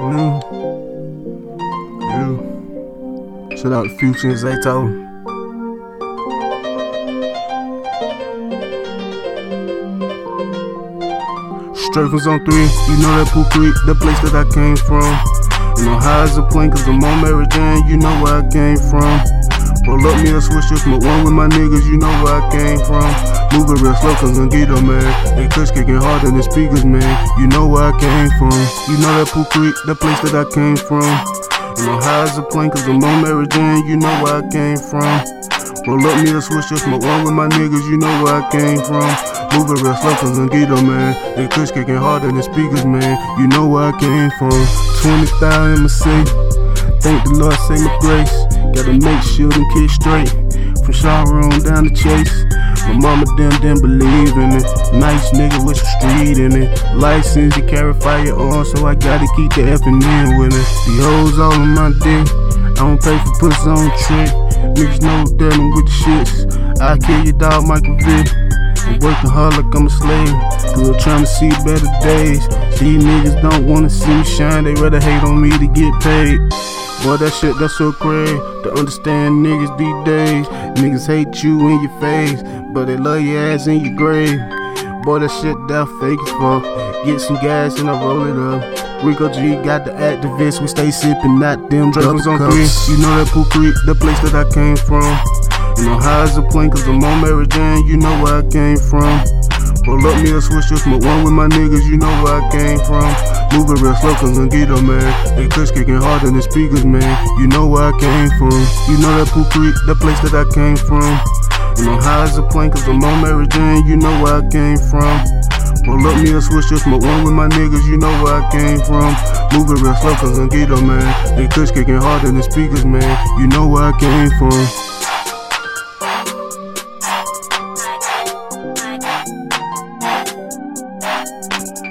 No. You. Shout out Future and Zato. Straight from zone three, you know that Pool Creek, the place that I came from. You know high as a plane, cause I'm on Mary Jane, you know where I came from. Roll up me a switch, just smoke one with my niggas, you know where I came from. Moving real slow, cause I'm Guido, man. They kush kicking harder than speakers, man. You know where I came from. You know that Pool Creek, the place that I came from. You know high as a plane, cause I'm on Mary Jane, you know where I came from. Roll up me a switch, just smoke one with my niggas, you know where I came from. Moving real slow, cause I'm Guido, man. They kush kicking harder than speakers, man. You know where I came from. 20,000 in my. Thank the Lord, say my grace. Gotta make sure them kids straight. From Sharon down to Chase. My mama them didn't believe in it. Nice nigga with some street in it. License, you carry fire on, so I gotta keep the effing in with it. The hoes all on my dick. I don't pay for pussy on trick. Niggas know I'm with the shits. I kill your dog, Michael Vick. I'm working hard like I'm a slave. I'm trying to see better days. These niggas don't wanna see me shine, they rather hate on me to get paid. Boy, that shit, that's so crazy to understand niggas these days. Niggas hate you in your face, but they love your ass in your grave. Boy, that shit that fake as fuck. Get some gas and I roll it up. Rico G got the activists, we stay sipping, not them drugs on three. You know that Pool Creek, the place that I came from. You know high as a plane, cause I'm on Mary Jane, you know where I came from. Roll up me a switch, just smoke one with my niggas, you know where I came from. Moving real slow, cause I'm Guido, man. They kush kicking harder than the speakers, man. You know where I came from. You know that Pool Creek, the place that I came from. You know high as a plane, cause I'm on Mary Jane, you know where I came from. Roll up me a switch, just smoke one with my niggas, you know where I came from. Moving real slow, cause I'm Guido, man. They kush kicking harder than the speakers, man. You know where I came from. Bye.